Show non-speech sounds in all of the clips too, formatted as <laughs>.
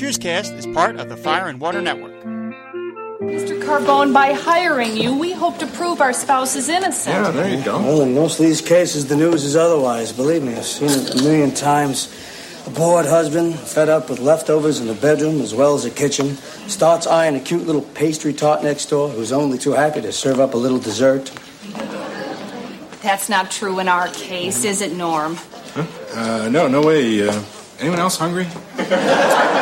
Cheerscast is part of the Fire and Water Network. Mr. Carbone, by hiring you, we hope to prove our spouse is innocent. Yeah, there you go. Well, in most of these cases, the news is otherwise. Believe me, I've seen it a million times. A bored husband, fed up with leftovers in the bedroom as well as the kitchen, starts eyeing a cute little pastry tart next door who's only too happy to serve up a little dessert. That's not true in our case, is it, Norm? Uh, no, no way. Uh, anyone else hungry? <laughs>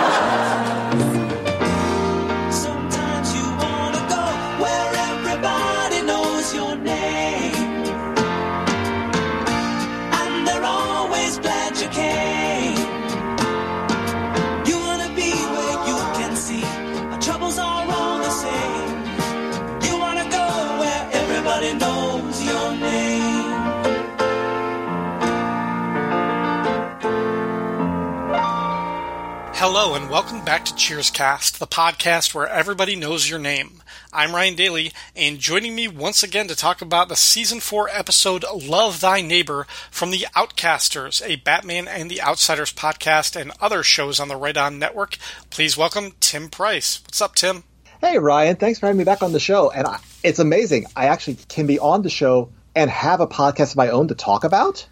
Hello and welcome back to Cheerscast, the podcast where everybody knows your name. I'm Ryan Daly, and joining me once again to talk about the season 4 episode Love Thy Neighbor from the Outcasters, a Batman and the Outsiders podcast and other shows on the Right On Network. Please welcome Tim Price. What's up, Tim? Hey, Ryan. Thanks for having me back on the show. And I, it's amazing. I actually can be on the show and have a podcast of my own to talk about.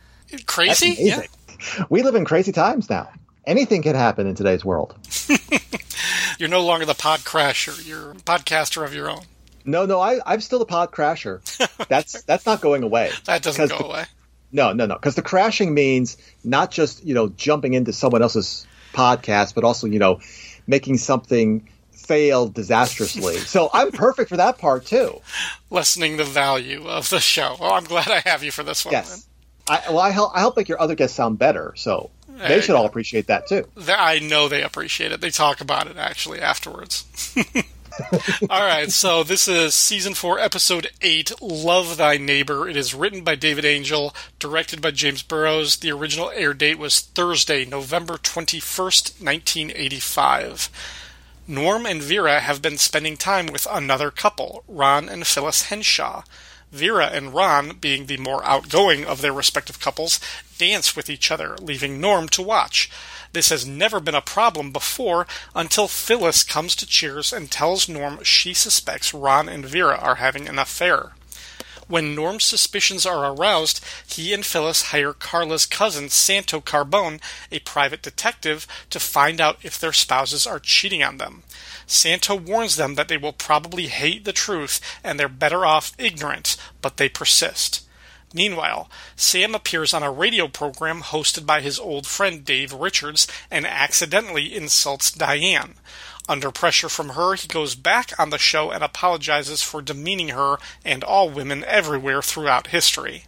Crazy? Amazing. We live in crazy times now. Anything can happen in today's world. <laughs> You're no longer the pod crasher, you're a podcaster of your own. No, no, I, I'm still a pod crasher. <laughs> That's that's not going away. That doesn't go the- away. No, no, no. Because the crashing means not just you know jumping into someone else's podcast, but also you know making something fail disastrously. <laughs> so I'm perfect for that part too. Lessening the value of the show. Well, I'm glad I have you for this one. Yes. I, well, I help. I help make your other guests sound better. So they should all appreciate that too. I know they appreciate it. They talk about it actually afterwards. <laughs> All right, so this is season four, episode eight, "Love Thy Neighbor." It is written by David Angell, directed by James Burrows. The original air date was Thursday, November twenty-first, nineteen eighty-five. Norm and Vera have been spending time with another couple, Ron and Phyllis Henshaw. Vera and Ron, being the more outgoing of their respective couples, dance with each other, leaving Norm to watch. This has never been a problem before until Phyllis comes to Cheers and tells Norm she suspects Ron and Vera are having an affair. When Norm's suspicions are aroused, he and Phyllis hire Carla's cousin, Santo Carbone, a private detective, to find out if their spouses are cheating on them. Santo warns them that they will probably hate the truth and they're better off ignorant, but they persist. Meanwhile, Sam appears on a radio program hosted by his old friend Dave Richards and accidentally insults Diane. Under pressure from her, he goes back on the show and apologizes for demeaning her and all women everywhere throughout history.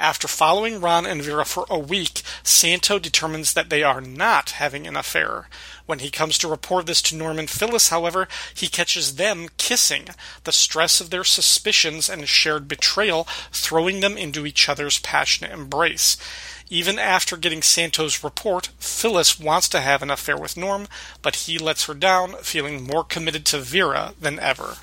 After following Ron and Vera for a week, Santo determines that they are not having an affair. When he comes to report this to Norman Phyllis, however, he catches them kissing, the stress of their suspicions and shared betrayal throwing them into each other's passionate embrace. Even after getting Santo's report, Phyllis wants to have an affair with Norm, but he lets her down, feeling more committed to Vera than ever.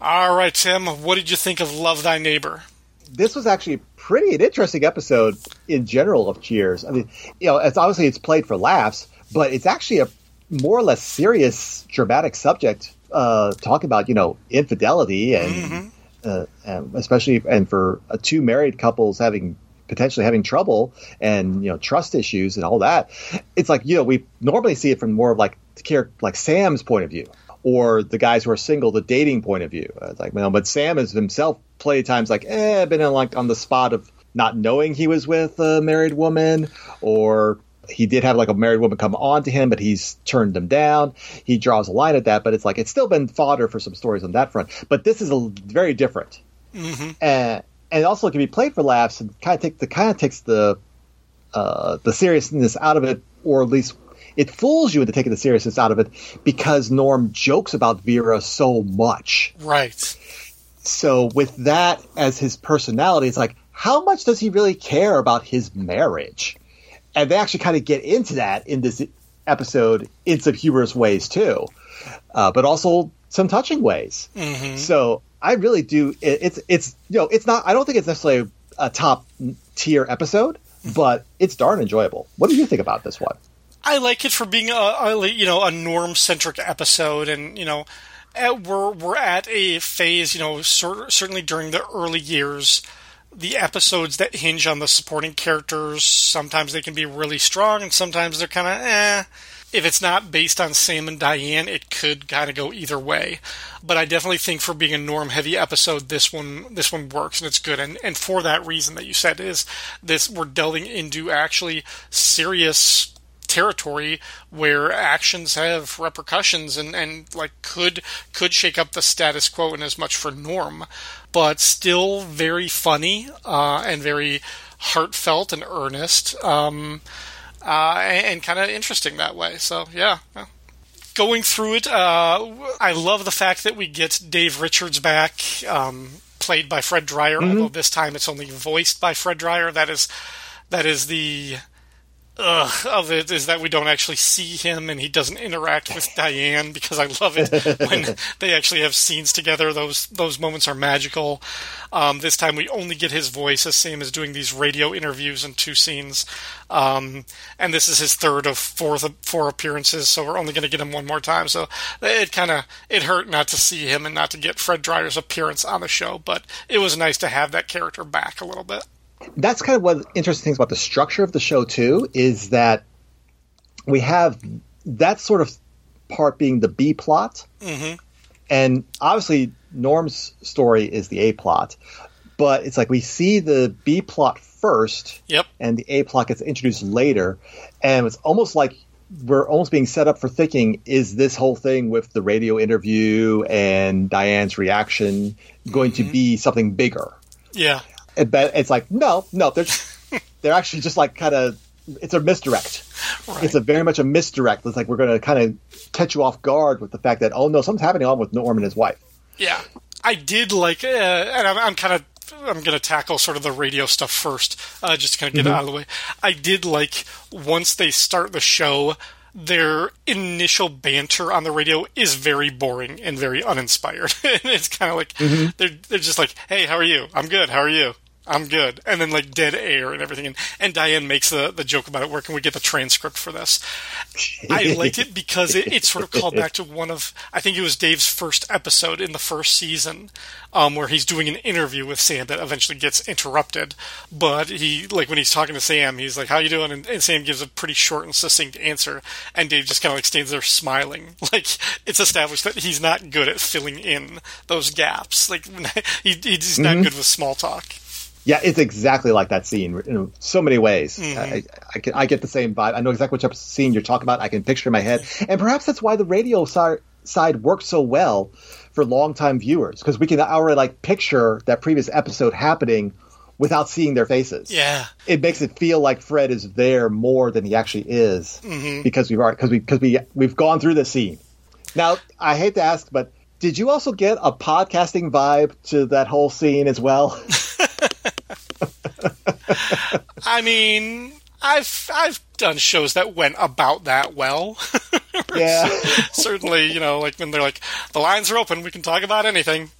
All right, Tim, what did you think of Love Thy Neighbor? This was actually pretty an interesting episode in general of Cheers. I mean, you know, it's obviously it's played for laughs, but it's actually a more or less serious, dramatic subject. Uh, talking about you know infidelity and, uh, and especially and for uh, two married couples having potentially having trouble and you know trust issues and all that. It's like you know we normally see it from more of like the character like Sam's point of view or the guys who are single, the dating point of view. It's like, you know, but Sam is himself played times like, eh, been in like on the spot of not knowing he was with a married woman, or he did have like a married woman come on to him, but he's turned them down. He draws a line at that, but it's like it's still been fodder for some stories on that front. But this is a very different, and and it also can be played for laughs and kind of take the kind of takes the uh, the seriousness out of it, or at least it fools you into taking the seriousness out of it because Norm jokes about Vera so much. Right. So with that as his personality, it's like how much does he really care about his marriage? And they actually kind of get into that in this episode in some humorous ways too, uh, but also some touching ways. So I really do. It, it's it's you know it's not. I don't think it's necessarily a top tier episode, but it's darn enjoyable. What do you think about this one? I like it for being a, a you know a norm centric episode, and you know at, we're we're at a phase you know cer- certainly during the early years. The episodes that hinge on the supporting characters sometimes they can be really strong, and sometimes they're kind of eh. If it's not based on Sam and Diane, it could kind of go either way. But I definitely think for being a norm heavy episode, this one this one works and it's good. And and for that reason that you said is this we're delving into actually serious territory where actions have repercussions and, and like could could shake up the status quo and as much for norm, but still very funny uh, and very heartfelt and earnest, um, uh, and, and kind of interesting that way. So yeah. Going through it, uh, I love the fact that we get Dave Richards back, um, played by Fred Dryer. Although this time it's only voiced by Fred Dryer. That is that is the ugh of it is that we don't actually see him and he doesn't interact with <laughs> Diane because I love it when <laughs> they actually have scenes together. Those those moments are magical. Um, this time we only get his voice, as same as doing these radio interviews in two scenes. Um, and this is his third of four four appearances, so we're only going to get him one more time. So it kind of it hurt not to see him and not to get Fred Dryer's appearance on the show, but it was nice to have that character back a little bit that's kind of one of the interesting things about the structure of the show too is that we have that sort of part being the B plot, mm-hmm. and obviously Norm's story is the A plot, but it's like we see the B plot first, Yep. and the A plot gets introduced later, and it's almost like we're almost being set up for thinking: is this whole thing with the radio interview and Diane's reaction going to be something bigger? Yeah. But it's like no, no, they're <laughs> they're actually just like kind of it's a misdirect. Right. It's a very much a misdirect. It's like we're going to kind of catch you off guard with the fact that oh no, something's happening on with Norm and his wife. Yeah, I did like, uh, and I'm, I'm kind of. I'm going to tackle sort of the radio stuff first, uh, just to kind of get it out of the way. I did like once they start the show, their initial banter on the radio is very boring and very uninspired. <laughs> it's kind of like they're they're just like, "Hey, how are you? I'm good. How are you? I'm good." And then like dead air and everything. And, and Diane makes the the joke about it. Where can we get the transcript for this? I liked it because it, it sort of called back to one of I think it was Dave's first episode in the first season, um, where he's doing an interview with Sam that eventually gets interrupted. But he like when he's talking to Sam, he's like, "How you doing?" And, and Sam gives a pretty short and succinct answer, and Dave just kind of like stands there smiling. <laughs> Like it's established that he's not good at filling in those gaps. Like <laughs> he, he's not good with small talk. Yeah, it's exactly like that scene in so many ways. Mm-hmm. I, I, can, I get the same vibe. I know exactly which scene you're talking about. I can picture in my head, and perhaps that's why the radio side side works so well for longtime viewers because we can already like picture that previous episode happening without seeing their faces. Yeah. it makes it feel like Fred is there more than he actually is Mm-hmm. because we've already because we because we we've gone through the scene. Now, I hate to ask, but did you also get a podcasting vibe to that whole scene as well? <laughs> <laughs> I mean, I've I've done shows that went about that well. <laughs> yeah. Certainly, you know, like when they're like, the lines are open, we can talk about anything.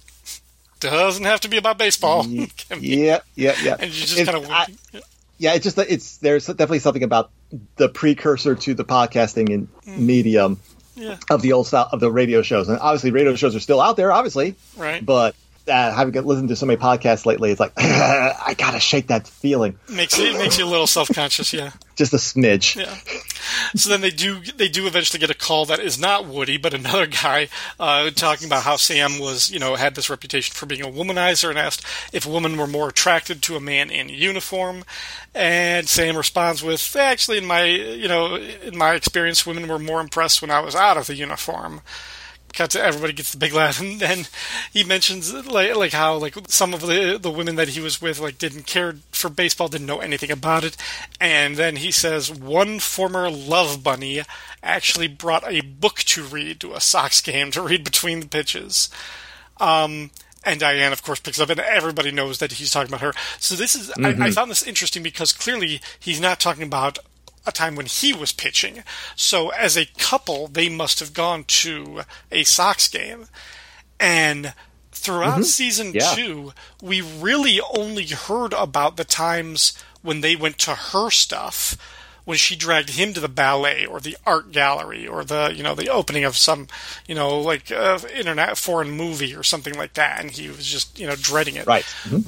Doesn't have to be about baseball. Yeah, yeah, yeah. And you just kind of I- yeah, it's just that it's there's definitely something about the precursor to the podcasting and medium Mm. Yeah. of the old style of the radio shows, and obviously radio shows are still out there, obviously, Right. But uh, having listened to so many podcasts lately, it's like <laughs> I gotta shake that feeling makes you, it makes you a little self conscious. Yeah. just a smidge. Yeah. So then they do they do eventually get a call that is not Woody, but another guy uh, talking about how Sam was you know had this reputation for being a womanizer and asked if women were more attracted to a man in uniform, and Sam responds with actually in my you know in my experience women were more impressed when I was out of the uniform. Cut to everybody gets the big laugh, <laughs> and then he mentions like like how like some of the the women that he was with like didn't care for baseball, didn't know anything about it, and then he says one former love bunny actually brought a book to read to a Sox game to read between the pitches. Um, and Diane, of course, picks up, and everybody knows that he's talking about her. So this is I, I found this interesting because clearly he's not talking about a time when he was pitching. So as a couple, they must have gone to a Sox game, and throughout season Yeah. two, we really only heard about the times when they went to her stuff when she dragged him to the ballet or the art gallery or the you know the opening of some you know like uh, internet foreign movie or something like that, and he was just you know dreading it. Right.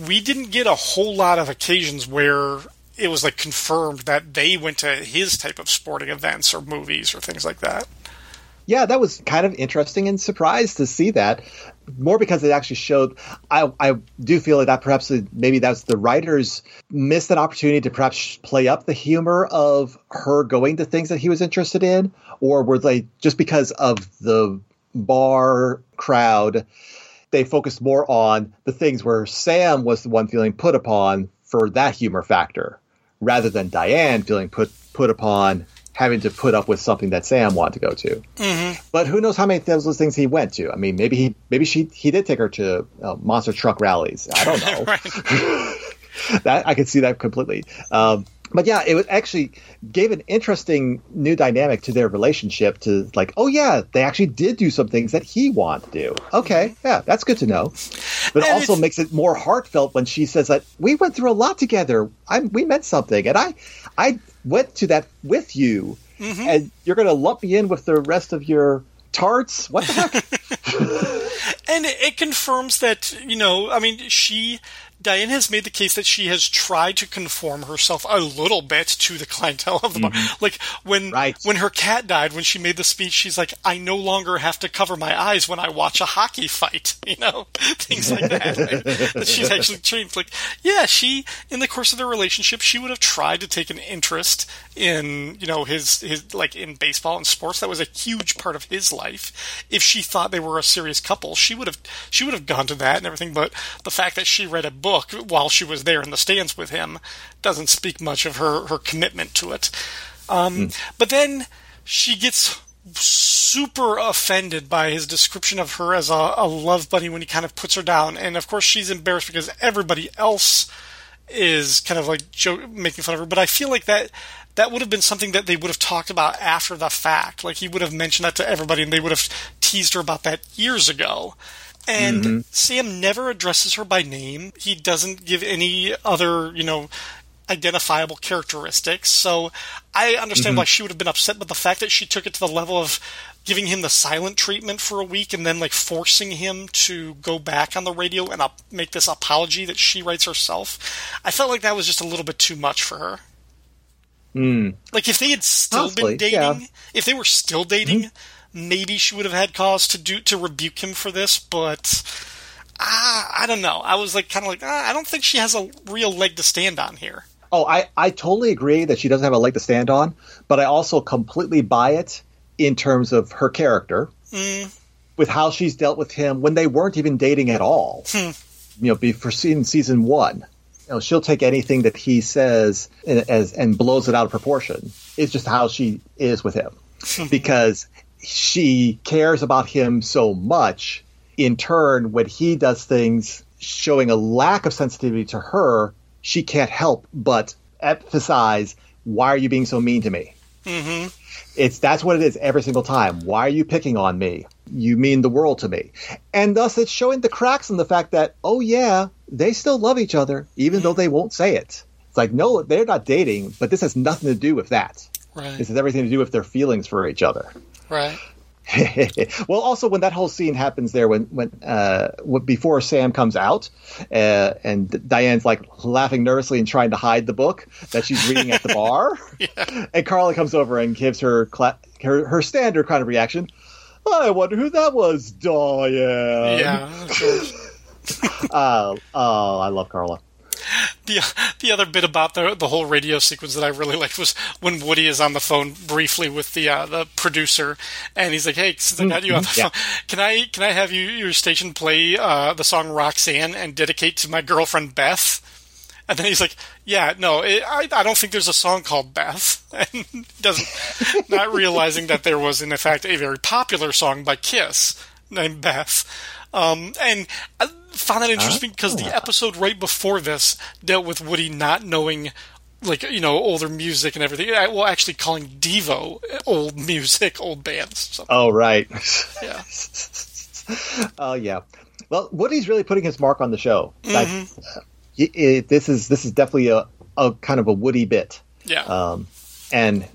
We didn't get a whole lot of occasions where it was like confirmed that they went to his type of sporting events or movies or things like that. yeah, that was kind of interesting and surprised to see that. More because it actually showed. I I do feel that perhaps uh, maybe that's the writers missed an opportunity to perhaps play up the humor of her going to things that he was interested in, or were they just because of the bar crowd, they focused more on the things where Sam was the one feeling put upon for that humor factor, rather than Diane feeling put put upon having to put up with something that Sam wanted to go to. But who knows how many of those things he went to? I mean, maybe he maybe she he did take her to uh, monster truck rallies. I don't know. <laughs> <laughs> That I could see that completely. Um, but yeah, it was actually gave an interesting new dynamic to their relationship. To like, oh yeah, they actually did do some things that he wanted to do. Okay, yeah, that's good to know. But it And also makes it more heartfelt when she says that we went through a lot together. I we meant something, and I I went to that with you, Mm-hmm. and you're going to lump me in with the rest of your tarts. What the heck? <laughs> And it confirms that, you know, I mean, she, Diane has made the case that she has tried to conform herself a little bit to the clientele of the bar. Mm-hmm. Like when Right. when her cat died, when she made the speech, she's like, "I no longer have to cover my eyes when I watch a hockey fight," <laughs> you know, things like that. right? that she's actually changed. Like, yeah, she in the course of their relationship, she would have tried to take an interest in, you know, his his like in baseball and sports. That was a huge part of his life. If she thought they were a serious couple, she would have she would have gone to that and everything. But the fact that she read a book while she was there in the stands with him doesn't speak much of her her commitment to it. Um, But then she gets super offended by his description of her as a, a love bunny when he kind of puts her down, and of course she's embarrassed because everybody else is kind of like joke, making fun of her. But I feel like that that would have been something that they would have talked about after the fact. Like he would have mentioned that to everybody, and they would have teased her about that years ago. And mm-hmm. Sam never addresses her by name. He doesn't give any other, you know, identifiable characteristics. So I understand why mm-hmm. she would have been upset, but the fact that she took it to the level of giving him the silent treatment for a week and then like forcing him to go back on the radio and up, make this apology that she writes herself, I felt like that was just a little bit too much for her. Mm. Like if they had still been dating, yeah. if they were still dating, mm-hmm. Maybe she would have had cause to do to rebuke him for this. But ah, I don't know. I was like kind of like ah, I don't think she has a real leg to stand on here. Oh, I, I totally agree that she doesn't have a leg to stand on, but I also completely buy it in terms of her character, with how she's dealt with him when they weren't even dating at all. You know, before season season one, you know, she'll take anything that he says and, as and blows it out of proportion. It's just how she is with him, because she cares about him so much. In turn, when he does things showing a lack of sensitivity to her, she can't help but emphasize, "Why are you being so mean to me?" Mm-hmm. It's that's what it is every single time. Why are you picking on me? You mean the world to me, and thus it's showing the cracks in the fact that oh yeah, they still love each other even though they won't say it. It's like no, they're not dating, but this has nothing to do with that. Right. This has everything to do with their feelings for each other. Right. <laughs> well, also when that whole scene happens there, when when uh, before Sam comes out, uh, and Diane's like laughing nervously and trying to hide the book that she's reading at the <laughs> bar, and Carla comes over and gives her cla- her her standard kind of reaction. I wonder who that was, Diane. Yeah. <laughs> Uh, oh, I love Carla. The the other bit about the the whole radio sequence that I really liked was when Woody is on the phone briefly with the uh, the producer, and he's like, "Hey, since I got you on the Yeah. phone, can I can I have you your station play uh, the song Roxanne and dedicate to my girlfriend Beth?" And then he's like, "Yeah, no, it, I I don't think there's a song called Beth," <laughs> and doesn't not realizing that there was in fact a very popular song by Kiss named Beth. Um, and I found that interesting because the episode right before this dealt with Woody not knowing, like, you know, older music and everything. Uh, Well, actually calling Devo old <laughs> music, old bands. So, Oh, right. yeah. <laughs> Oh yeah. Well, Woody's really putting his mark on the show. Like, y- it- this is this is definitely a, a kind of a Woody bit. Yeah. Um, and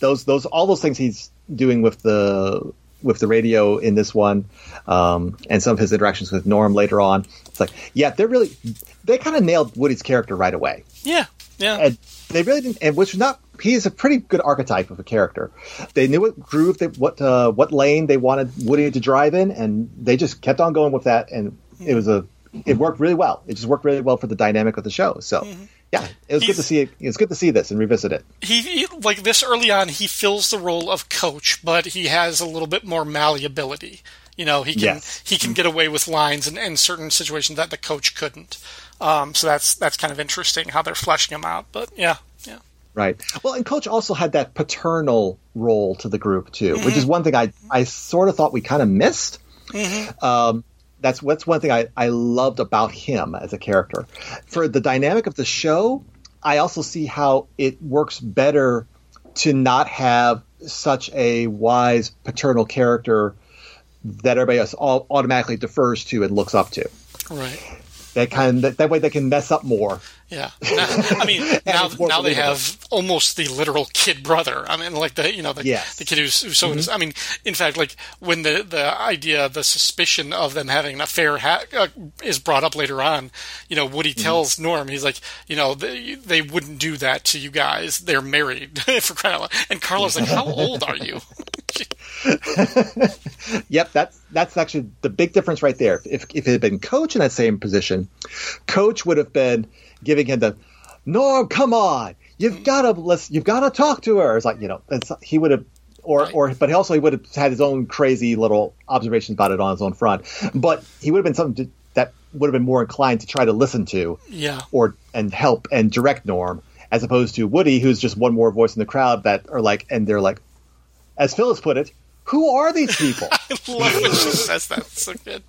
those those all those things he's doing with the with the radio in this one, um, and some of his interactions with Norm later on. It's like, yeah, they're really they kind of nailed Woody's character right away, Yeah, yeah. and they really didn't. And which is not he's a pretty good archetype of a character. They knew what groove, they, what uh, what lane they wanted Woody to drive in, and they just kept on going with that, and it was a it worked really well. It just worked really well for the dynamic of the show. So. Yeah, it was good to see it. It was good to see this and revisit it. he, he like this early on he fills the role of coach but he has a little bit more malleability you know he can Yes. he can get away with lines in, in certain situations that the coach couldn't um, so that's that's kind of interesting how they're fleshing him out but yeah yeah Right. Well, and Coach also had that paternal role to the group too, which is one thing I I sort of thought we kind of missed. Um, that's what's one thing I, I loved about him as a character. For the dynamic of the show, I also see how it works better to not have such a wise paternal character that everybody else all automatically defers to and looks up to. right That kind that, that way they can mess up more. yeah. Now- i mean <laughs> now now they have almost the literal kid brother. I mean like the you know the, Yes. the kid who's, who's so i mean in fact like when the the idea the suspicion of them having an affair ha- uh, is brought up later on you know woody tells norm he's like you know they, they wouldn't do that to you guys. They're married <laughs> for crying out loud and carla's like how old are you <laughs> Yep, that's that's actually the big difference right there. If if it had been Coach in that same position, Coach would have been giving him the Norm, come on, you've mm-hmm. got to let's you've got to talk to her. It's like you know, he would have. Or, or, but also he would have had his own crazy little observations about it on his own front. But he would have been something to, that would have been more inclined to try to listen to, yeah or and help and direct Norm, as opposed to Woody, who's just one more voice in the crowd that are like, and they're like, as Phyllis put it, who are these people? <laughs> I love when she says that. It's so good.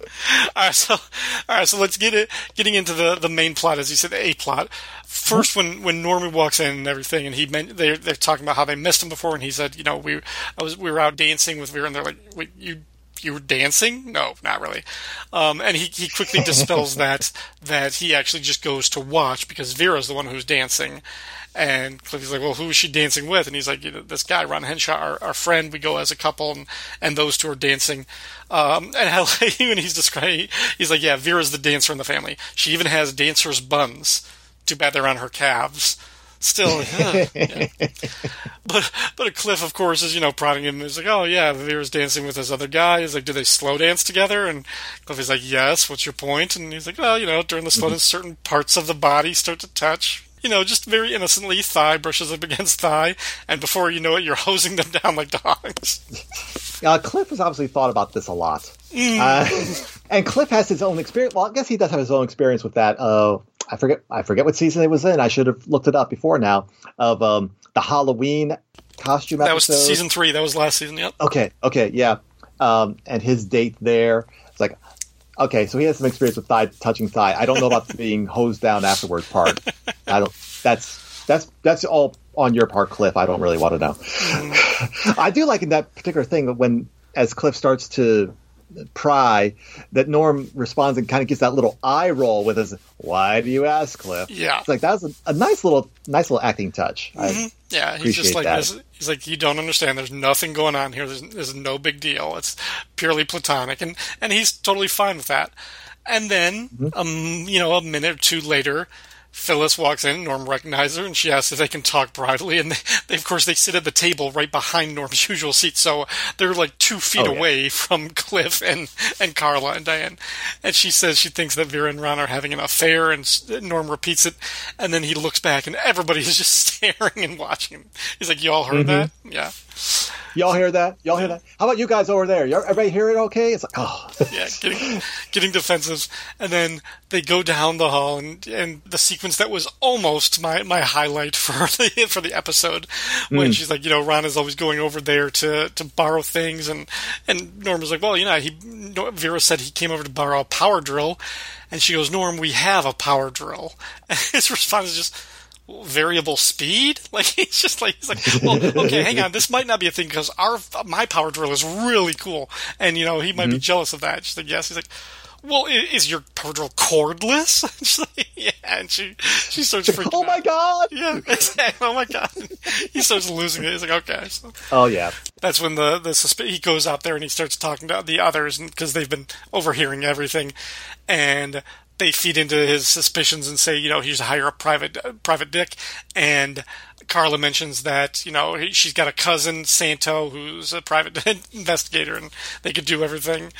All right, so all right, so let's get it getting into the, the main plot, as you said, the A plot. First, when when Norman walks in and everything, and he meant they're they're talking about how they missed him before, and he said, you know, we I was we were out dancing with Vera, and they're like, wait, you. You were dancing? No, not really. Um, and he, he quickly dispels <laughs> that that he actually just goes to watch because Vera's the one who's dancing. And Cliffy's like, well, who is she dancing with? And he's like, you know, this guy, Ron Henshaw, our, our friend. We go as a couple, and, and those two are dancing. Um, <laughs> and when he's describing, he's like, yeah, Vera's the dancer in the family. She even has dancer's buns. Too bad they're on her calves. Still, <laughs> yeah, yeah. but but Cliff, of course, is you know prodding him. He's like, "Oh yeah, Vera's dancing with this other guy." He's like, "Do they slow dance together?" And Cliff is like, "Yes." What's your point? And he's like, "Well, you know, during the slow dance, certain parts of the body start to touch." <laughs> You know, just very innocently, thigh brushes up against thigh, and before you know it, you're hosing them down like dogs. <laughs> Uh, Cliff has obviously thought about this a lot, uh, <laughs> and Cliff has his own experience. Well, I guess he does have his own experience with that. Uh, I forget. I forget what season it was in. I should have looked it up before now. Of um, the Halloween costume That was episode. season three. That was last season. Yep. Okay. Okay. Yeah. Um, and his date there. It's like. Okay, so he has some experience with thigh touching thigh. I don't know about the being hosed down afterwards part. I don't. That's that's that's all on your part, Cliff. I don't really want to know. <laughs> I do like in that particular thing when as Cliff starts to pry, that Norm responds and kind of gives that little eye roll with his "Why do you ask, Cliff?" Yeah. it's like that was a, a nice little nice little acting touch. I, Yeah, he's just like this. He's like, you don't understand. There's nothing going on here. There's, there's no big deal. It's purely platonic, and and he's totally fine with that. And then, Mm-hmm. um, you know, a minute or two later, Phyllis walks in. Norm recognizes her, and she asks if they can talk privately. And <laughs> they, of course, they sit at the table right behind Norm's <laughs> usual seat, so they're like two feet Oh, yeah. away from <laughs> Cliff and and Carla and Diane. And she says she thinks that Vera and Ron are having an affair, and Norm repeats it. And then he looks back, and everybody is just staring and watching him. He's like, "You all heard mm-hmm. that? Yeah, y'all hear that? Y'all hear that? How about you guys over there? Y'all, everybody hear it? Okay? It's like oh. yeah." Getting getting defensive, and then they go down the hall, and and the sequence that was almost my my highlight <laughs> for the for the episode hmm. when she's like, you know, Ron is always going over there to to borrow things, and and Norm is like, well, you know, he Vera said he came over to borrow a power drill, and she goes, Norm, we have a power drill, <laughs> and his response is just. Variable speed, <laughs> like he's just like he's like, well, okay, hang on, this might not be a thing because our my power drill is really cool, and you know he might be mm-hmm. jealous of that. She's like, yes, he's like, well, is your power drill cordless? <laughs> She's like, yeah, and she she starts freaking oh my god! Yeah. <laughs> Oh my god. He starts losing it. He's like, okay. So Oh yeah. that's when the the susp- he goes out there and he starts talking to the others because they've been overhearing everything, and they feed into his suspicions and say, you know, he's hire a private uh, private dick, and Carla mentions that you know he, she's got a cousin Santo who's a private <laughs> investigator and they could do everything,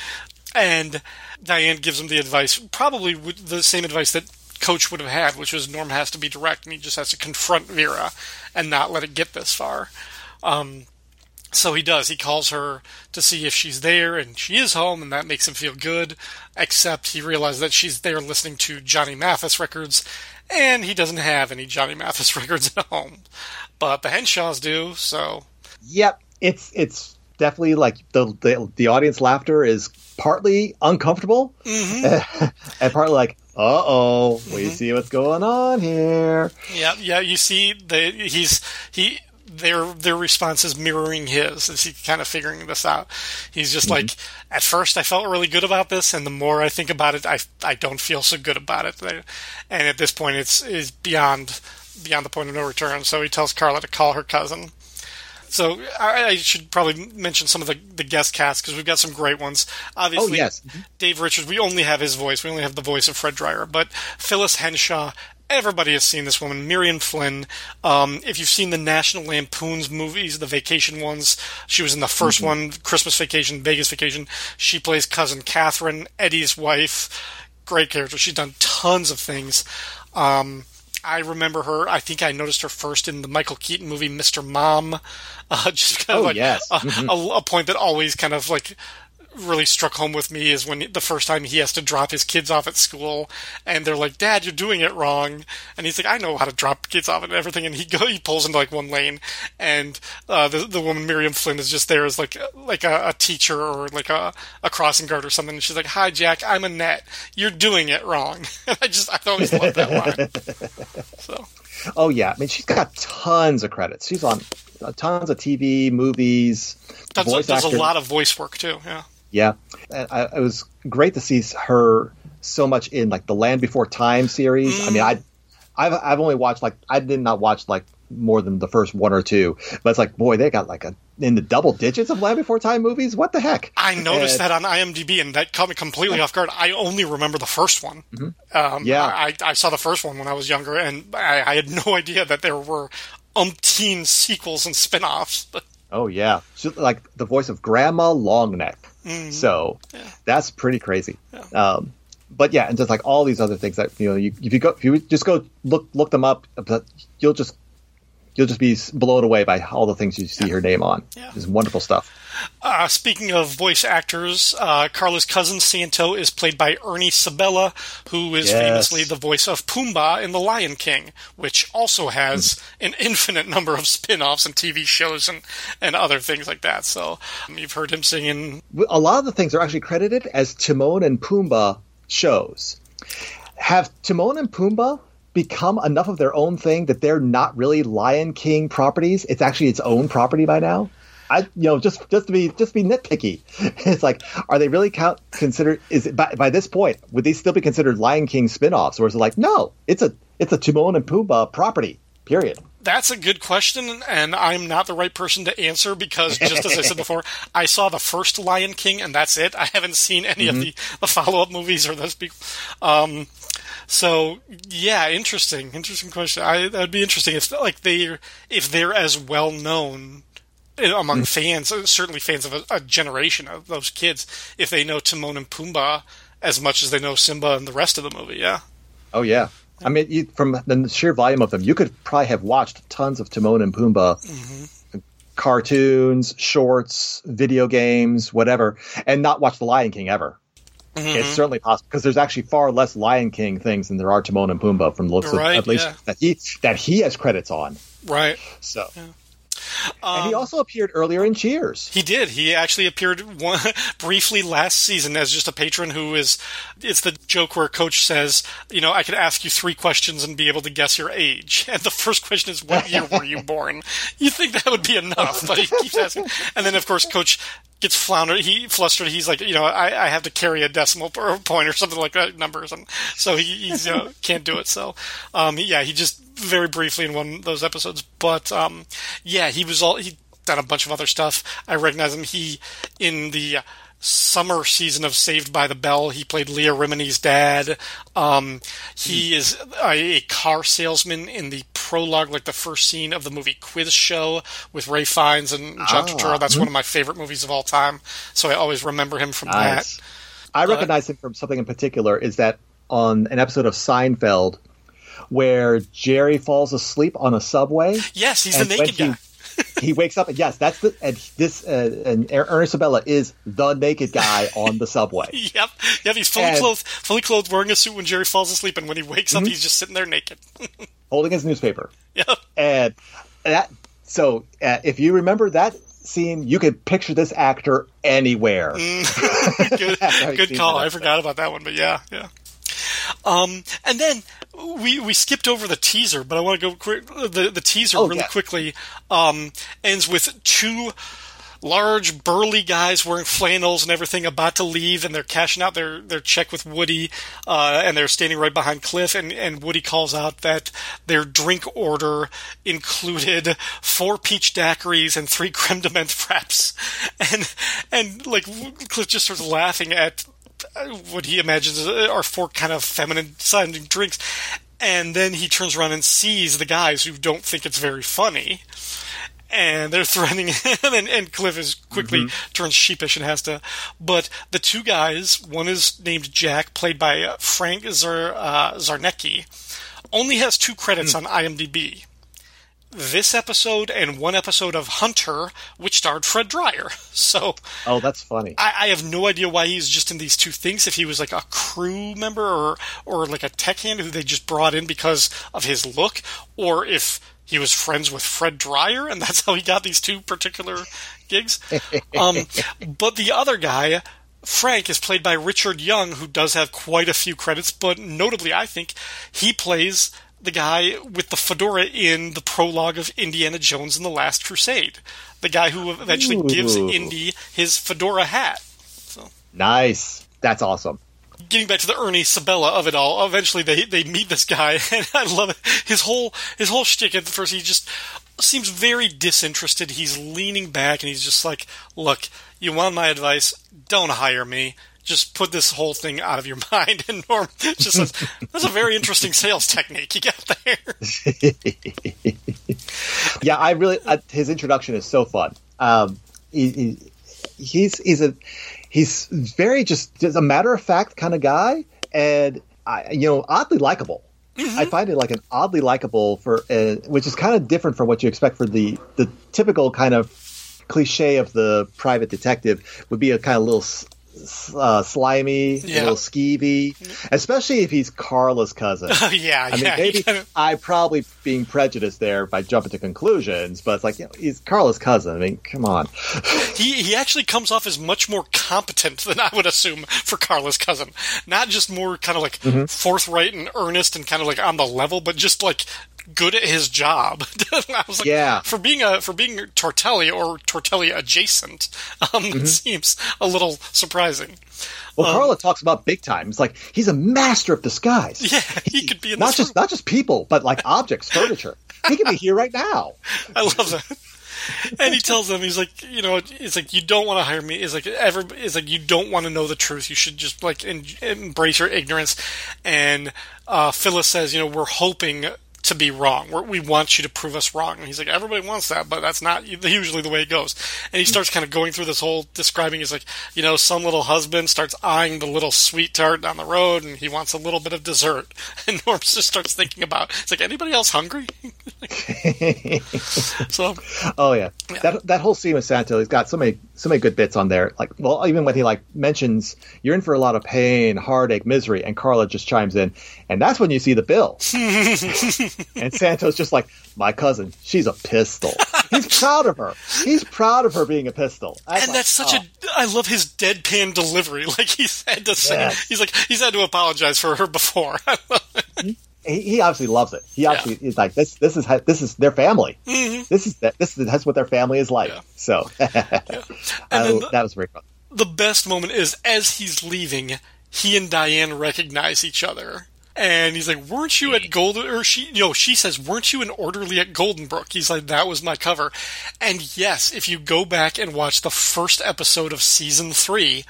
and Diane gives him the advice, probably the same advice that. Coach would have had, which was Norm has to be direct, and he just has to confront Vera and not let it get this far. Um, so he does. He calls her to see if she's there, and she is home, and that makes him feel good. Except he realizes that she's there listening to Johnny Mathis records, and he doesn't have any Johnny Mathis <laughs> records at home. But the Henshaws do, so Yep. It's it's definitely like the the, the audience laughter is partly uncomfortable <laughs> and partly like, uh oh, we see what's going on here. yeah, yeah. You see, the he's he. Their their response is mirroring his as he kind of figuring this out. He's just mm-hmm. like, at first I felt really good about this, and the more I think about it, I I don't feel so good about it. And at this point, it's is beyond beyond the point of no return. So he tells Carla to call her cousin. So I, I should probably mention some of the, the guest cast because we've got some great ones. Oh, Obviously, Oh, yes. Mm-hmm. Dave Richards. We only have his voice. We only have the voice of Fred Dryer. But Phyllis Henshaw. Everybody has seen this woman, Miriam Flynn. Um, if you've seen the National Lampoon's movies, the vacation ones, she was in the 1st one, Christmas Vacation, Vegas Vacation. She plays cousin Catherine, Eddie's wife. Great character. She's done tons of things. Um, I remember her. I think I noticed her first in the Michael Keaton movie Mr. Mom. Uh, <laughs> just kind of Oh, like yes. a, a, a point that always kind of like really struck home with me is when the first time he has to drop his kids off at school and they're like dad you're doing it wrong. And he's like i know how to drop kids off and everything. And he go he pulls into like one lane and uh, the, the woman miriam flynn is just there as like like a, a teacher or like a, a crossing guard or something. And she's like hi jack i'm annette. You're doing it wrong. And <laughs> i just i always loved that line. <laughs> So. Oh yeah, I mean she's got tons of credits. She's on uh, tons of TV, movies, that's, voice there's actor. a lot of voice work too. Yeah Yeah, and I, it was great to see her so much in like the Land Before Time series. I mean, I, I've I've only watched like I did not watch like more than the first one or two, but it's like boy, they got like a in the double digits of Land Before Time movies. What the heck? I noticed And- that on IMDb, and that caught me completely off guard. I only remember the first one. Um, Mm-hmm. Yeah. I, I saw the first one when I was younger, and I, I had no <laughs> idea that there were umpteen sequels and spin-offs. <laughs> Oh yeah, She's like the voice of Grandma Longneck. Mm-hmm. So that's pretty crazy. Um, but yeah, and just like all these other things that you know, you, if you go, if you just go look look them up, but you'll just you'll just be blown away by all the things you see her name on. Yeah. It's wonderful stuff. Uh, speaking of voice actors, uh, Carla's cousin Santo is played by Ernie Sabella, who is Yes. famously the voice of Pumbaa in The Lion King, which also has <laughs> an infinite number of spin-offs and TV shows and, and other things like that. So um, you've heard him singing A lot of the things are actually credited as Timon and Pumbaa shows. Have Timon and Pumbaa become enough of their own thing that they're not really Lion King properties? It's actually its own property by now. I, you know, just just to be just be nitpicky, <laughs> it's like, are they really count considered? Is it by, by this point would they still be considered Lion King spin-offs, or is it like, no, it's a it's a Timon and Pumbaa property. Period. That's a good question, and I'm not the right person to answer because, just as I said <laughs> before, I saw the first Lion King, and that's it. I haven't seen any of the, the follow up movies or those people. Um, so yeah, interesting, interesting question. I, that'd be interesting if like they if they're as well known among hmm. fans, uh, certainly fans of a, a generation of those kids, if they know Timon and Pumbaa as much as they know Simba and the rest of the movie. Yeah. Oh yeah. I mean, you, from the sheer volume of them, you could probably have watched tons of Timon and Pumbaa mm-hmm. cartoons, shorts, video games, whatever, and not watch The Lion King ever. It's mm-hmm. certainly possible because there's actually far less Lion King things than there are Timon and Pumbaa from the looks Right, of at least yeah. that he that he has credits on. Right. So, Um, and he also appeared earlier in Cheers. He did. He actually appeared one, <laughs> briefly last season as just a patron who is. It's the joke where Coach says, "You know, I could ask you three questions and be able to guess your age." <laughs> And the first question is, "What year were you born?" <laughs> You think that would be enough, but he keeps asking. And then, of course, Coach gets floundered. He flustered. He's like, you know, I, I have to carry a decimal point or something like that numbers, and so he he's, you know, <laughs> can't do it. So, um, yeah, he just very briefly in one of those episodes, but um, yeah, he was all he done a bunch of other stuff. I recognize him. He in the summer season of Saved by the Bell, he played Leah Remini's dad. Um, he mm. is a, a car salesman in the prologue, like the first scene of the movie Quiz Show with Ralph Fiennes and John ah. Turturro. That's mm-hmm. one of my favorite movies of all time. So I always remember him from Nice. that. I recognize him from something in particular. Is that on an episode of Seinfeld where Jerry falls asleep on a subway? Yes, he's the naked guy. he wakes up and yes, that's the and this uh, and Ernest Sabella is the naked guy on the subway. <laughs> Yep, yep. He's fully And- clothed, fully clothed, wearing a suit when Jerry falls asleep, and when he wakes Mm-hmm. up, he's just sitting there naked. <laughs> holding his newspaper. yep. And that so uh, if you remember that scene, you could picture this actor anywhere. <laughs> good, good call. I forgot about that one, but yeah, yeah. Um, and then we we skipped over the teaser, but I want to go quick. The the teaser Oh, really yeah. quickly um, ends with two large burly guys wearing flannels and everything about to leave and they're cashing out their, their check with Woody uh, and they're standing right behind Cliff and, and Woody calls out that their drink order included four peach daiquiris and three <laughs> creme de menthe fraps and and like Cliff just starts laughing at what he imagines are four kind of feminine sounding drinks and then he turns around and sees the guys who don't think it's very funny and they're <laughs> threatening him, and, and Cliff is quickly turns sheepish and has to. But the two guys, one is named Jack, played by uh, Frank Zar, uh, Zarnecki, only has two credits on IMDb. This episode and one episode of Hunter, which starred Fred Dryer. <laughs> So Oh, that's funny. I, I have no idea why he's just in these two things. If he was like a crew member or or like a tech hand who they just brought in because of his look, or if he was friends with Fred Dryer and <laughs> that's how he got these two particular gigs. Um, <laughs> but the other guy. Frank is played by Richard Young, who does have quite a few credits, but notably, I think he plays the guy with the fedora in the prologue of Indiana Jones and the Last Crusade. The guy who eventually gives Indy his fedora hat. Nice. That's awesome. Getting back to the Ernie Sabella of it all, eventually they they meet this guy, <laughs> and I love it. His whole his whole shtick at first, he just seems very disinterested. He's leaning back, and he's just like, "Look, you want my advice? Don't hire me. Just put this whole thing out of your <laughs> mind." And Norm just says, "That's a very interesting sales technique you got there." <laughs> Yeah, I really uh, his introduction is so fun. Um, he, he, he's he's a he's very just, just a matter of fact kind of guy, and I, you know, oddly likable. I find it like an oddly likable for, uh, which is kind of different from what you expect for the the typical kind of cliche of the private detective would be a kind of little uh, slimy, a little skeevy, especially if he's Carla's cousin. <laughs> yeah, I mean, yeah. maybe I probably being prejudiced there by jumping to conclusions, but it's like you know, he's Carla's cousin. I mean, come on. <laughs> He he actually comes off as much more competent than I would assume for Carla's cousin. Not just more kind of like Mm-hmm. forthright and earnest and kind of like on the level, but just like good at his job. <laughs> I was like, Yeah. for being a for being Tortelli or Tortelli adjacent, um, Mm-hmm. it seems a little surprising. Well, Carla talks about big time. It's like he's a master of disguise. Yeah, he could be in not just room. not just people, but like objects, furniture. He could be here right now. <laughs> I love that. And he tells them, he's like, you know, it's like you don't want to hire me. It's like ever, it's like you don't want to know the truth. You should just like en- embrace your ignorance. And uh, Phyllis says, you know, we're hoping to be wrong. We're, we want you to prove us wrong. And he's like, everybody wants that, but that's not usually the way it goes. And he hmm. starts kind of going through this whole describing. He's like, you know, some little husband starts eyeing the little sweet tart down the road, and he wants a little bit of dessert. <laughs> And Norm just starts thinking about, it's like, anybody else hungry? <laughs> so Oh yeah. that that whole scene with Santo, he's got so many so many good bits on there. Like, well, even when he like mentions you're in for a lot of pain, heartache, misery, and Carla just chimes in, and that's when you see the bill. <laughs> and Santo's just like, my cousin, she's a pistol. He's proud of her. He's proud of her being a pistol. and like, that's such oh. a I love his deadpan delivery. <laughs> Like he's had to say Yes. he's like he's had to apologize for her before. <laughs> Mm-hmm. He, he obviously loves it. He obviously is like this. This is this is their family. Mm-hmm. This is. This is that's what their family is like. Yeah. So <laughs> And I- the- that was very fun. the best moment is as he's leaving, he and Diane recognize each other. And he's like, "Weren't you at Golden?" Or she, you know, she says, "Weren't you an orderly at Golden Brook?" He's like, "That was my cover." And yes, if you go back and watch the first episode of season three,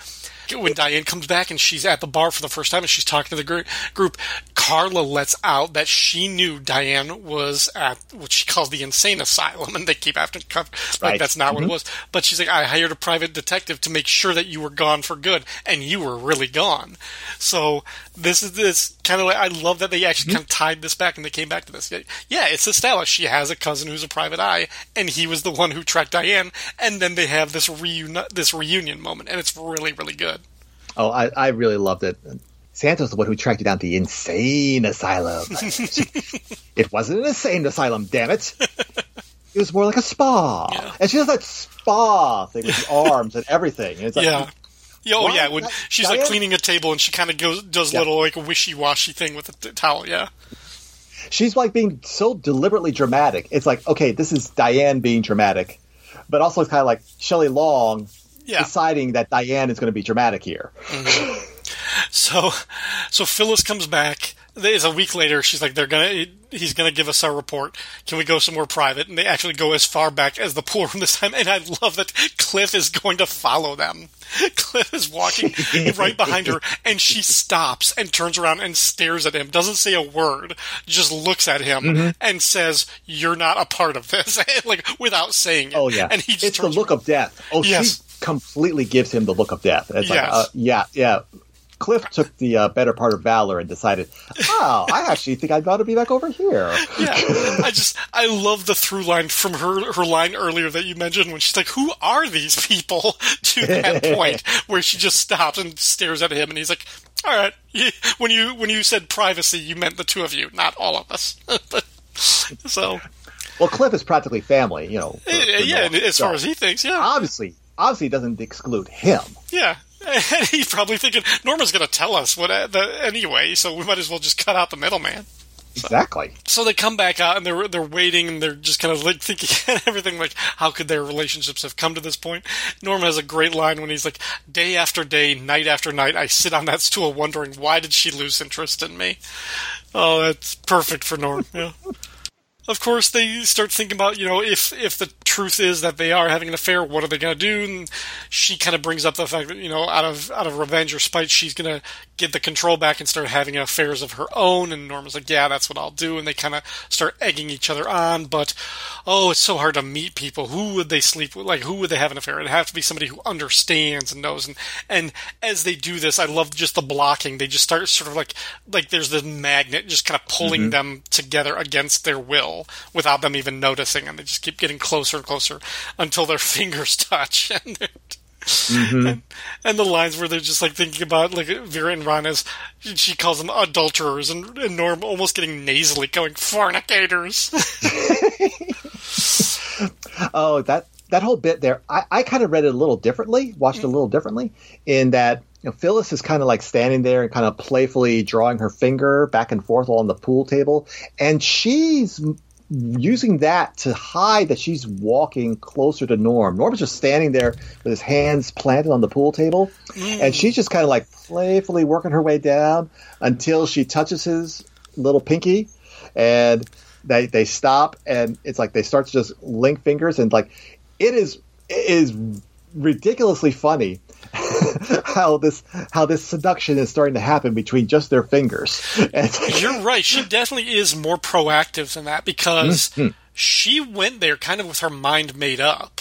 when Diane comes back and she's at the bar for the first time and she's talking to the gr- group, Carla lets out that she knew Diane was at what she calls the insane asylum, and they keep after like Right. that's not what it mm-hmm. was. But she's like, I hired a private detective to make sure that you were gone for good, and you were really gone. So this is this kind of like I love that they actually mm-hmm. kind of tied this back and they came back to this. Yeah, it's established she has a cousin who's a private eye, and he was the one who tracked Diane, and then they have this reuni- this reunion moment, and it's really really good. Oh, I, I really loved it. Santo's the one who tracked you down to the insane asylum. <laughs> it wasn't an insane asylum, damn it. It was more like a spa. Yeah. And she does that spa thing with the <laughs> arms and everything. And it's like, Yeah. Yeah, oh yeah, when she's like cleaning a table and she kind of goes does Yeah. little like wishy washy thing with the towel. Yeah, she's like being so deliberately dramatic. It's like, okay, this is Diane being dramatic, but also it's kind of like Shelley Long yeah. deciding that Diane is going to be dramatic here. So, so Phyllis comes back. It's a week later. She's like, "They're gonna, he's gonna give us our report. Can we go somewhere private?" And they actually go as far back as the pool room this time. And I love that Cliff is going to follow them. <laughs> Cliff is walking <laughs> right behind her, and she stops and turns around and stares at him. Doesn't say a word, just looks at him Mm-hmm. and says, "You're not a part of this," <laughs> like without saying it. Oh yeah, and he just it's the look of death. Oh, Yes. she completely gives him the look of death. It's like, uh, yeah, yeah. Cliff took the uh, better part of valor and decided, oh, I actually think I'd better be back over here. <laughs> Yeah, I just I love the through line from her her line earlier that you mentioned when she's like, "Who are these people?" <laughs> To that <laughs> point where she just stops and stares at him, and he's like, "All right." When you when you said privacy, you meant the two of you, not all of us. But- so Well, Cliff is practically family, you know. for- for yeah, as So, far as he thinks, yeah, obviously, obviously, it doesn't exclude him. yeah. <laughs> And he's probably thinking Norma's going to tell us what uh, the, anyway, so we might as well just cut out the middleman. Exactly. So they come back out and they're they're waiting and they're just kind of like <laughs> thinking and everything like how could their relationships have come to this point? Norm has a great line when he's like, "Day after day, night after night, I sit on that stool wondering why did she lose interest in me." Oh, that's perfect for Norm. Yeah. <laughs> Of course, they start thinking about you know if if the truth is that they are having an affair, what are they going to do? And she kind of brings up the fact that you know out of out of revenge or spite, she's going to get the control back and start having affairs of her own. And Norma's like, yeah, that's what I'll do. And they kind of start egging each other on. But oh, it's so hard to meet people. Who would they sleep with? Like who would they have an affair? It'd have to be somebody who understands and knows. And and as they do this, I love just the blocking. They just start sort of like like there's this magnet just kind of pulling mm-hmm. them together against their will without them even noticing, and they just keep getting closer and closer until their <laughs> fingers touch. <laughs> And, they're- mm-hmm. and, and the lines where they're just like thinking about like Vera and Ron as she calls them adulterers, and, and Norm almost getting nasally going fornicators. <laughs> Oh, that that whole bit there, I, I kind of read it a little differently, watched it a mm-hmm. little differently, in that you know, Phyllis is kind of like standing there and kind of playfully drawing her finger back and forth on the pool table, and she's m- using that to hide that she's walking closer to Norm. Norm's just standing there with his hands planted on the pool table, and she's just kind of like playfully working her way down until she touches his little pinky, and they they stop, and it's like they start to just link fingers, and like it is it is ridiculously funny <laughs> how this how this seduction is starting to happen between just their fingers. <laughs> Like, You're right. She definitely is more proactive than that because Mm-hmm. she went there kind of with her mind made up.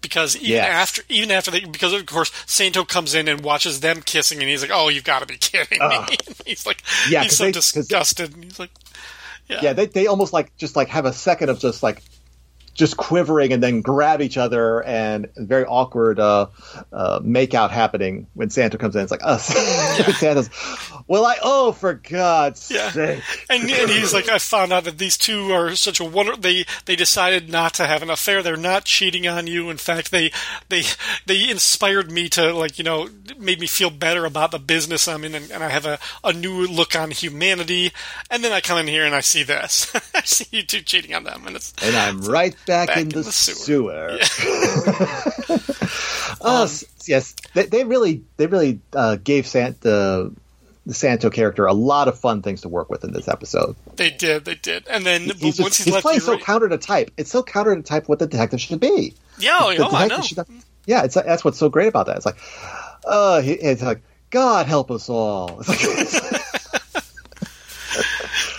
Because even Yes. after, even after they, because of course Santo comes in and watches them kissing, and he's like, "Oh, you've got to be kidding me!" <laughs> he's like, Yeah, he's so they- disgusted. And he's like, yeah, they they almost like just like have a second of just like just quivering and then grab each other and very awkward uh, uh, make out happening when Santo comes in. It's like us. <laughs> Santo's, Well, I oh for God's Yeah. sake! And, and he's like, I found out that these two are such a wonder. They they decided not to have an affair. They're not cheating on you. In fact, they they they inspired me to like you know made me feel better about the business I'm in, and, and I have a, a new look on humanity. And then I come in here and I see this. <laughs> I see you two cheating on them, and it's And I'm right back, Back in, in the, the sewer. sewer. <laughs> oh yes, they, they really they really uh, gave Sant the Santo character a lot of fun things to work with in this episode. they did they did. And then He's, once he's, he's playing so right- counter to type. It's so counter to type what the detective should be. yeah, oh, oh, I know. yeah, it's that's what's so great about that. It's like, uh, he, it's like God help us all. <laughs>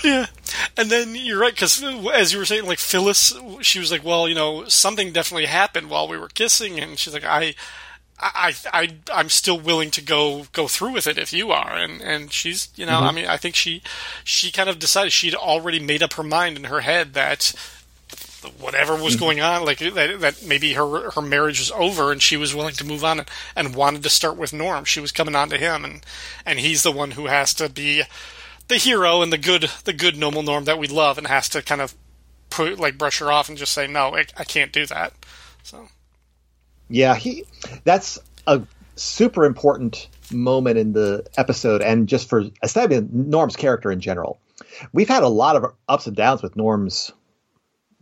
Yeah, and then you're right because as you were saying, like Phyllis, she was like, "Well, you know, something definitely happened while we were kissing," and she's like, "I." I, I, I'm still willing to go go through with it if you are, and and she's, you know, I mm-hmm. mean, I think she, she kind of decided she'd already made up her mind in her head that whatever was mm-hmm. going on, like that, that maybe her her marriage was over, and she was willing to move on and, and wanted to start with Norm. She was coming on to him, and and he's the one who has to be the hero and the good the good normal Norm that we love, and has to kind of put like brush her off and just say no, I, I can't do that. So yeah, he that's a super important moment in the episode, and just for establishing Norm's character in general. We've had a lot of ups and downs with Norm's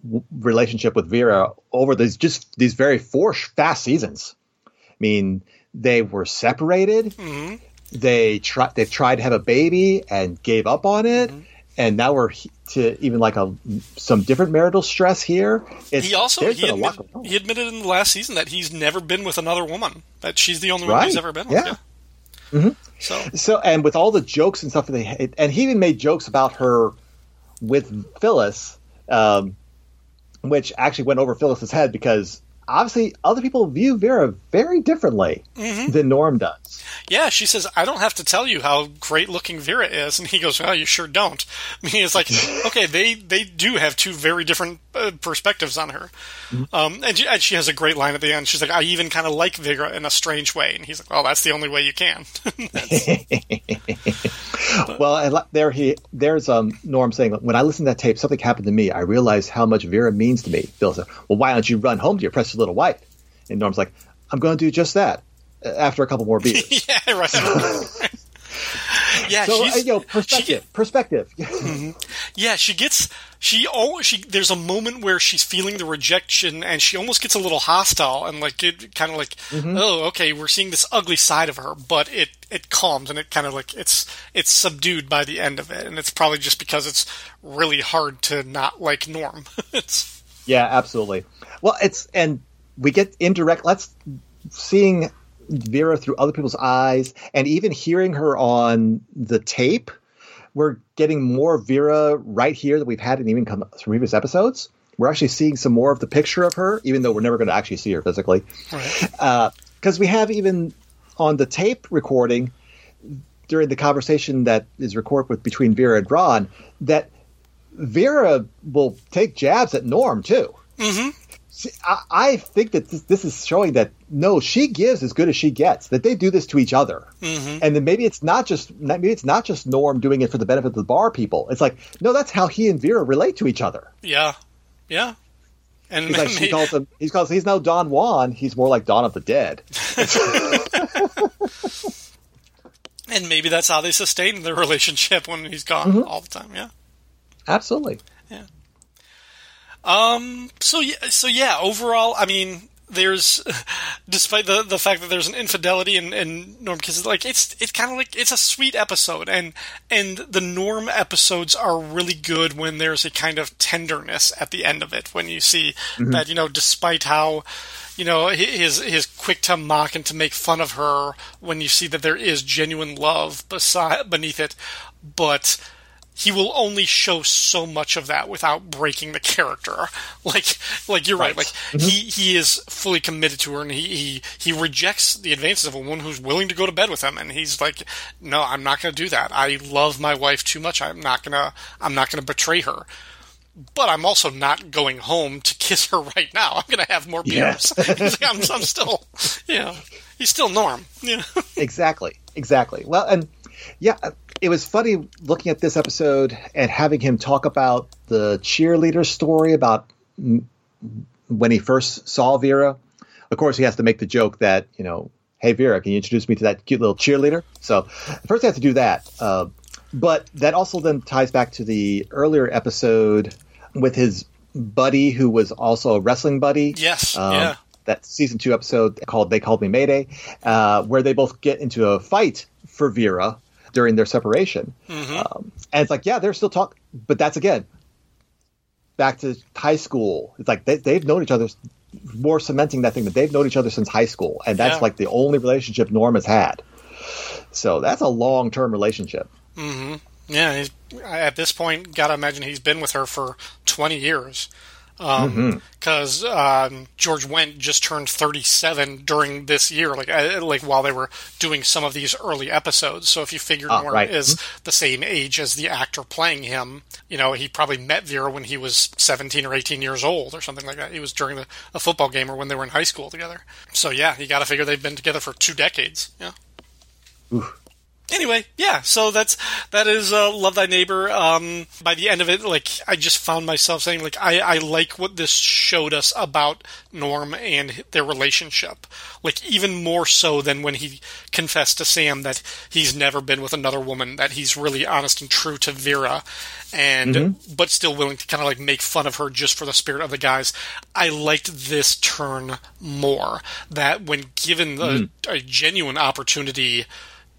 w- relationship with Vera over these just these very four sh- fast seasons. I mean, they were separated. Mm-hmm. They try they've tried to have a baby and gave up on it, mm-hmm. And now we're to even like a some different marital stress here. It's, he also he, been admit, he admitted in the last season that he's never been with another woman. That she's the only one he's ever been with. Yeah. Yeah. So So, and with all the jokes and stuff that they, and he even made jokes about her with Phyllis, um, which actually went over Phyllis's head because obviously other people view Vera very differently than Norm does. Yeah, she says, I don't have to tell you how great looking Vera is. And he goes, Well, you sure don't. I mean, it's like, <laughs> okay, they, they do have two very different uh, perspectives on her. Um, and, she, and she has a great line at the end. She's like, I even kind of like Vera in a strange way. And he's like, Well, that's the only way you can. <laughs> <laughs> Well, and there he, there's um, Norm saying, when I listened to that tape, something happened to me. I realized how much Vera means to me. Phil said, well, why don't you run home to your precious little White. And Norm's like, I'm going to do just that uh, after a couple more beers. <laughs> yeah, right. <laughs> yeah, So, uh, you know, she, perspective, perspective. <laughs> Yeah, she gets she oh she there's a moment where she's feeling the rejection and she almost gets a little hostile and like it kind of like oh okay we're seeing this ugly side of her but it it calms and it kind of like it's it's subdued by the end of it and it's probably just because it's really hard to not like Norm. it's Yeah, absolutely. Well, it's and we get indirect. Let's seeing Vera through other people's eyes, and even hearing her on the tape. We're getting more Vera right here that we've had in even come previous episodes. We're actually seeing some more of the picture of her, even though we're never going to actually see her physically. right. Uh, because we have even on the tape recording during the conversation that is recorded with between Vera and Ron that Vera will take jabs at Norm too. Mm-hmm. I, I think that this, this is showing that no, she gives as good as she gets. That they do this to each other, mm-hmm. and then maybe it's not just maybe it's not just Norm doing it for the benefit of the bar people. It's like no, that's how he and Vera relate to each other. Yeah. Yeah. And He's like <laughs> she calls him. He's calls. He's no Don Juan. He's more like Dawn of the Dead. <laughs> <laughs> and maybe that's how they sustain their relationship when he's gone all the time. Yeah. Absolutely. Yeah. Um. So yeah. So yeah. Overall, I mean, there's, <laughs> despite the the fact that there's an infidelity in, in Norm Kiss, like it's it's kind of like it's a sweet episode, and and the Norm episodes are really good when there's a kind of tenderness at the end of it when you see that you know, despite how. You know his his quick to mock and to make fun of her when you see that there is genuine love beside beneath it, but he will only show so much of that without breaking the character. <laughs> Like, like you're right. Right. Like mm-hmm. he he is fully committed to her, and he, he he rejects the advances of a woman who's willing to go to bed with him. And he's like, no, I'm not going to do that. I love my wife too much. I'm not gonna I'm not gonna betray her. But I'm also not going home to <laughs> kiss her right now. I'm going to have more beers. <laughs> Like, I'm, I'm still, you know, he's still Norm. Know? exactly exactly well and yeah it was funny looking at this episode and having him talk about the cheerleader story about when he first saw Vera. Of course, he has to make the joke that you know, hey Vera, can you introduce me to that cute little cheerleader? So first, he has to do that. Uh, but that also then ties back to the earlier episode with his buddy, who was also a wrestling buddy. Yes, Um, yeah. That season two episode called "They Called Me Mayday," uh, where they both get into a fight for Vera during their separation, um, and it's like, yeah, they're still talking, but that's again back to high school. It's like they, they've known each other, more cementing that thing that they've known each other since high school, and that's Yeah. like the only relationship Norm has had. So that's a long term relationship. Yeah, he's, at this point, gotta imagine he's been with her for 20 years. Because um, George Wendt just turned 37 during this year, like uh, like while they were doing some of these early episodes. So if you figure Ah, Norm right. is the same age as the actor playing him, you know, he probably met Vera when he was 17 or 18 years old or something like that. He was during the, a football game or when they were in high school together. So yeah, you gotta figure they've been together for two decades. Yeah anyway, yeah. So that's that is uh, love thy neighbor. Um, by the end of it, like I just found myself saying, like I, I like what this showed us about Norm and their relationship. Like even more so than when he confessed to Sam that he's never been with another woman. That he's really honest and true to Vera, and but still willing to kind of like make fun of her just for the spirit of the guys. I liked this turn more. That when given the, a genuine opportunity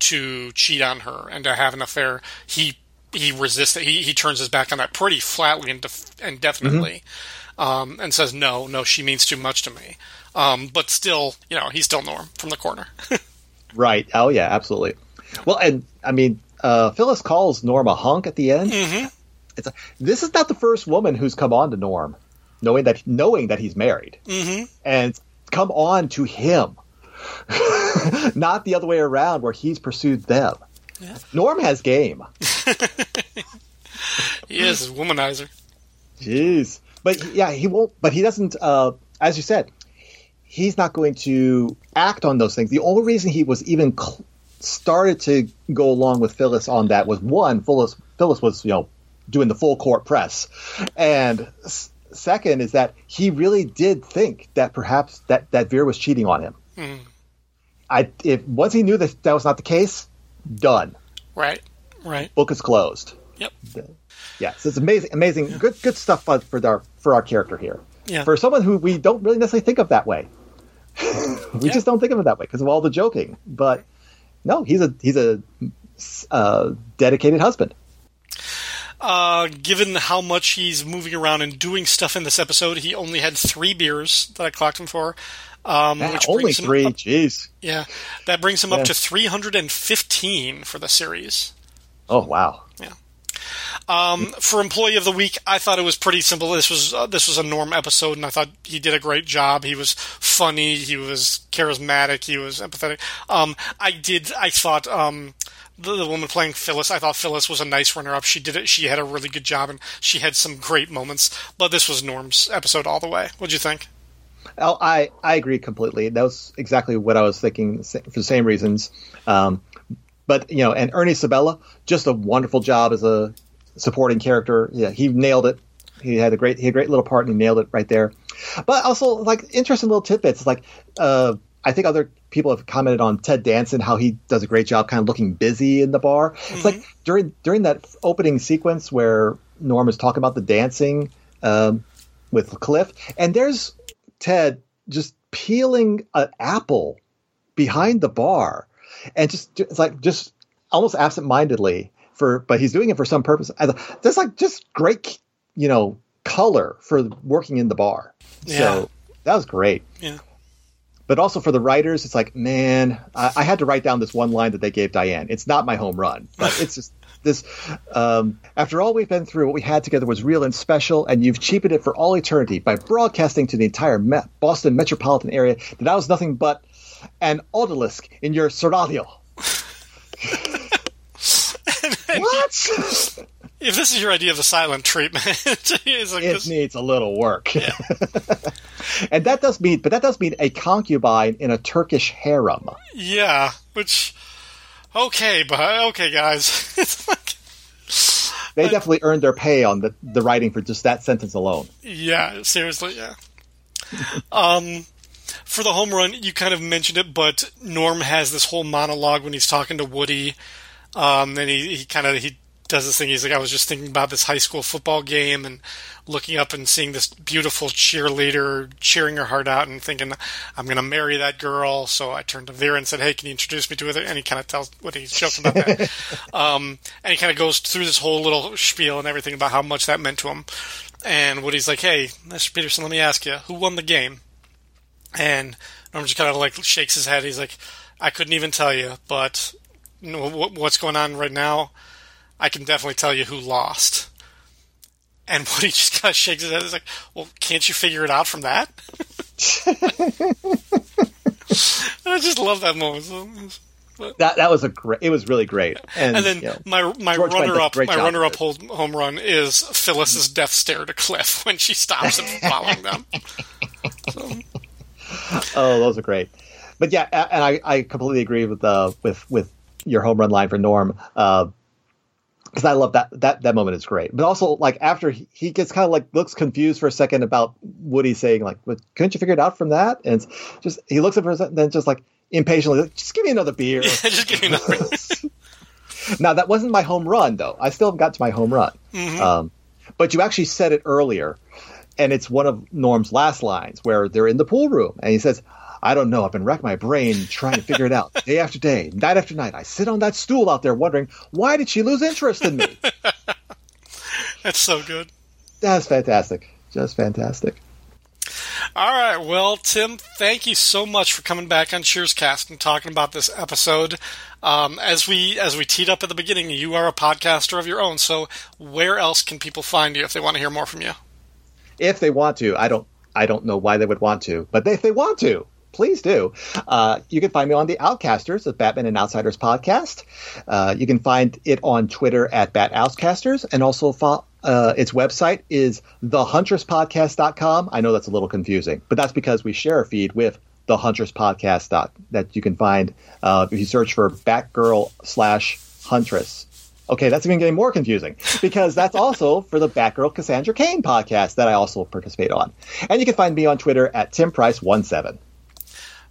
to cheat on her and to have an affair, he he resists it. He he turns his back on that pretty flatly and def- and definitely, um, and says no, no, she means too much to me. Um, but still, you know, he's still Norm from the corner. <laughs> Right. Oh yeah, absolutely. Well, and I mean, uh, Phyllis calls Norm a hunk at the end. Mm-hmm. It's a, this is not the first woman who's come on to Norm, knowing that knowing that he's married, mm-hmm. and come on to him, <laughs> not the other way around where he's pursued them. Norm has game. <laughs> he is a womanizer. Jeez. But yeah, he won't. But he doesn't. Uh, as you said, he's not going to act on those things. The only reason he was even cl- started to go along with Phyllis on that was one, Phyllis, Phyllis was you know doing the full court press, and s- second is that he really did think that perhaps that that Vera was cheating on him. I if once he knew that that was not the case, done. Right. Right. Book is closed. Yep. Yeah, Yes, it's amazing, amazing, good, good stuff for for our for our character here. Yeah. For someone who we don't really necessarily think of that way, <laughs> we Yeah. just don't think of it that way because of all the joking. But no, he's a he's a uh, dedicated husband. Uh, given how much he's moving around and doing stuff in this episode, he only had three beers that I clocked him for. Um, Yeah, which only brings him three. up- Jeez. yeah, that brings him up to 315 for the series. Oh wow. Yeah. Um, for employee of the week, I thought it was pretty simple. This was uh, this was a Norm episode, and I thought he did a great job. He was funny, he was charismatic, he was empathetic. Um, I did. I thought um, the, the woman playing Phyllis. I thought Phyllis was a nice runner up. She did it. She had a really good job, and she had some great moments. But this was Norm's episode all the way. What'd you think? Oh, I I agree completely. That was exactly what I was thinking for the same reasons. Um, but you know, and Ernie Sabella, just a wonderful job as a supporting character. Yeah, he nailed it. He had a great he had a great little part and he nailed it right there. But also like interesting little tidbits. Like uh, I think other people have commented on Ted Danson how he does a great job kind of looking busy in the bar. It's like during during that opening sequence where Norm is talking about the dancing um, with Cliff, and there's Ted just peeling an apple behind the bar, and just it's like just almost absent-mindedly for, but he's doing it for some purpose. There's like just great, you know, color for working in the bar. Yeah. So that was great. Yeah. But also for the writers, it's like, man, I, I had to write down this one line that they gave Diane. It's not my home run, but it's just this. Um, after all we've been through, what we had together was real and special, and you've cheapened it for all eternity by broadcasting to the entire me- Boston metropolitan area that I was nothing but an odalisque in your seraglio. <laughs> what? If this is your idea of the silent treatment, <laughs> like it this, needs a little work. <laughs> and that does mean, but that does mean a concubine in a Turkish harem. yeah, which okay, but okay, guys. <laughs> it's like, They definitely earned their pay on the, the writing for just that sentence alone. yeah, seriously, yeah. <laughs> um, for the home run, you kind of mentioned it, but Norm has this whole monologue when he's talking to Woody. Um, and he, he kind of he does this thing. He's like, I was just thinking about this high school football game and looking up and seeing this beautiful cheerleader cheering her heart out and thinking, I'm going to marry that girl. So I turned to Vera and said, Hey, can you introduce me to her? And he kind of tells what he's joking about that. <laughs> um, and he kind of goes through this whole little spiel and everything about how much that meant to him. And Woody's like, Hey, Mr. Peterson, let me ask you, who won the game? And Norm just kind of like shakes his head. He's like, I couldn't even tell you, but you know, what's going on right now, I can definitely tell you who lost. And <laughs> Woody just kind of shakes his head. He's like, "Well, can't you figure it out from that?" <laughs> I just love that moment. That that was a great. It was really great. And, And then you know, my my George runner up my runner up home, home run is Phyllis's death stare to Cliff <laughs> when she stops him from following them. Oh, those are great. But yeah, and I, I completely agree with uh, with with your home run line for Norm. Because I love that that that moment is great. But also, like after he, he gets kind of like looks confused for a second about Woody saying like, "But couldn't you figure it out from that?" And just he looks at her and then just like impatiently, like, just give me another beer. <laughs> just give me another. <laughs> now that wasn't my home run though. I still haven't got to my home run. Um, but you actually said it earlier, and it's one of Norm's last lines where they're in the pool room, and he says. I don't know. I've been racking my brain trying to figure it out <laughs> day after day, night after night. I sit on that stool out there wondering why did she lose interest in me? <laughs> That's so good. That's fantastic. Just fantastic. All right. Well, Tim, thank you so much for coming back on Cheerscast and talking about this episode. Um, as we as we teed up at the beginning, you are a podcaster of your own. So, where else can people find you if they want to hear more from you? If they want to, I don't. I don't know why they would want to, but if they want to, please do. Uh, you can find me on the Outcasters, the Batman and Outsiders podcast. Uh, you can find it on Twitter at Bat Outcasters, and also fo- uh, its website is thehunterspodcast.com. I know that's a little confusing, but that's because we share a feed with the Hunters Podcast that you can find uh, if you search for Batgirl slash Huntress. Okay, that's even getting more confusing because that's also for the Batgirl Cassandra Cain podcast that I also participate on. And you can find me on Twitter at Tim TimPrice17.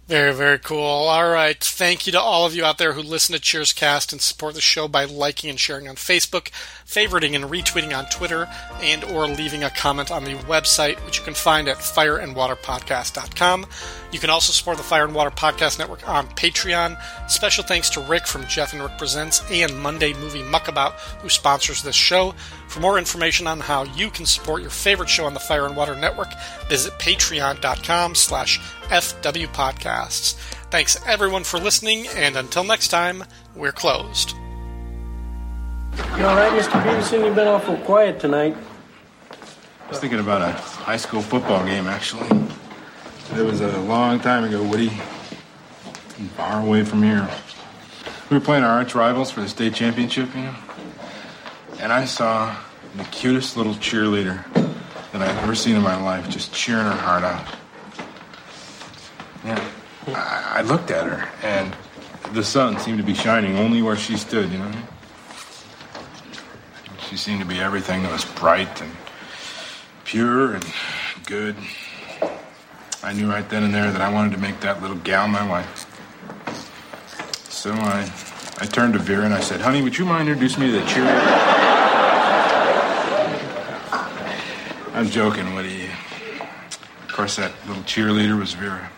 Very, very cool. All right. Thank you to all of you out there who listen to Cheerscast and support the show by liking and sharing on Facebook, favoriting and retweeting on Twitter, and or leaving a comment on the website, which you can find at fireandwaterpodcast.com. You can also support the Fire and Water Podcast Network on Patreon. Special thanks to Rick from Jeff and Rick Presents and Monday Movie Muckabout, who sponsors this show. For more information on how you can support your favorite show on the Fire and Water Network, visit patreon.com slash fwpodcasts. Thanks everyone for listening, and until next time, we're closed. You all right, Mr. Peterson? You've been awful quiet tonight. I was thinking about a high school football game, actually. It was a long time ago, Woody. Far away from here. We were playing our arch rivals for the state championship, you know. And I saw the cutest little cheerleader that I've ever seen in my life just cheering her heart out. Yeah. I, I looked at her, and the sun seemed to be shining only where she stood, you know. She seemed to be everything that was bright and pure and good. I knew right then and there that I wanted to make that little gal my wife. So I, I turned to Vera and I said, "Honey, would you mind introducing me to the cheerleader?" I'm joking, Woody. Of course, that little cheerleader was Vera.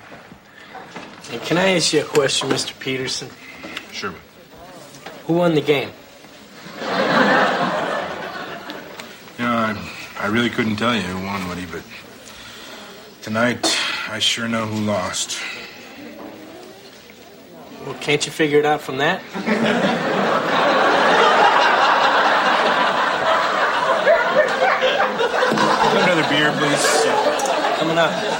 Hey, can I ask you a question, Mr. Peterson? Sure. Who won the game? You know, I, I really couldn't tell you who won, Woody, but tonight I sure know who lost. Well, can't you figure it out from that? Another beer, please. Coming up.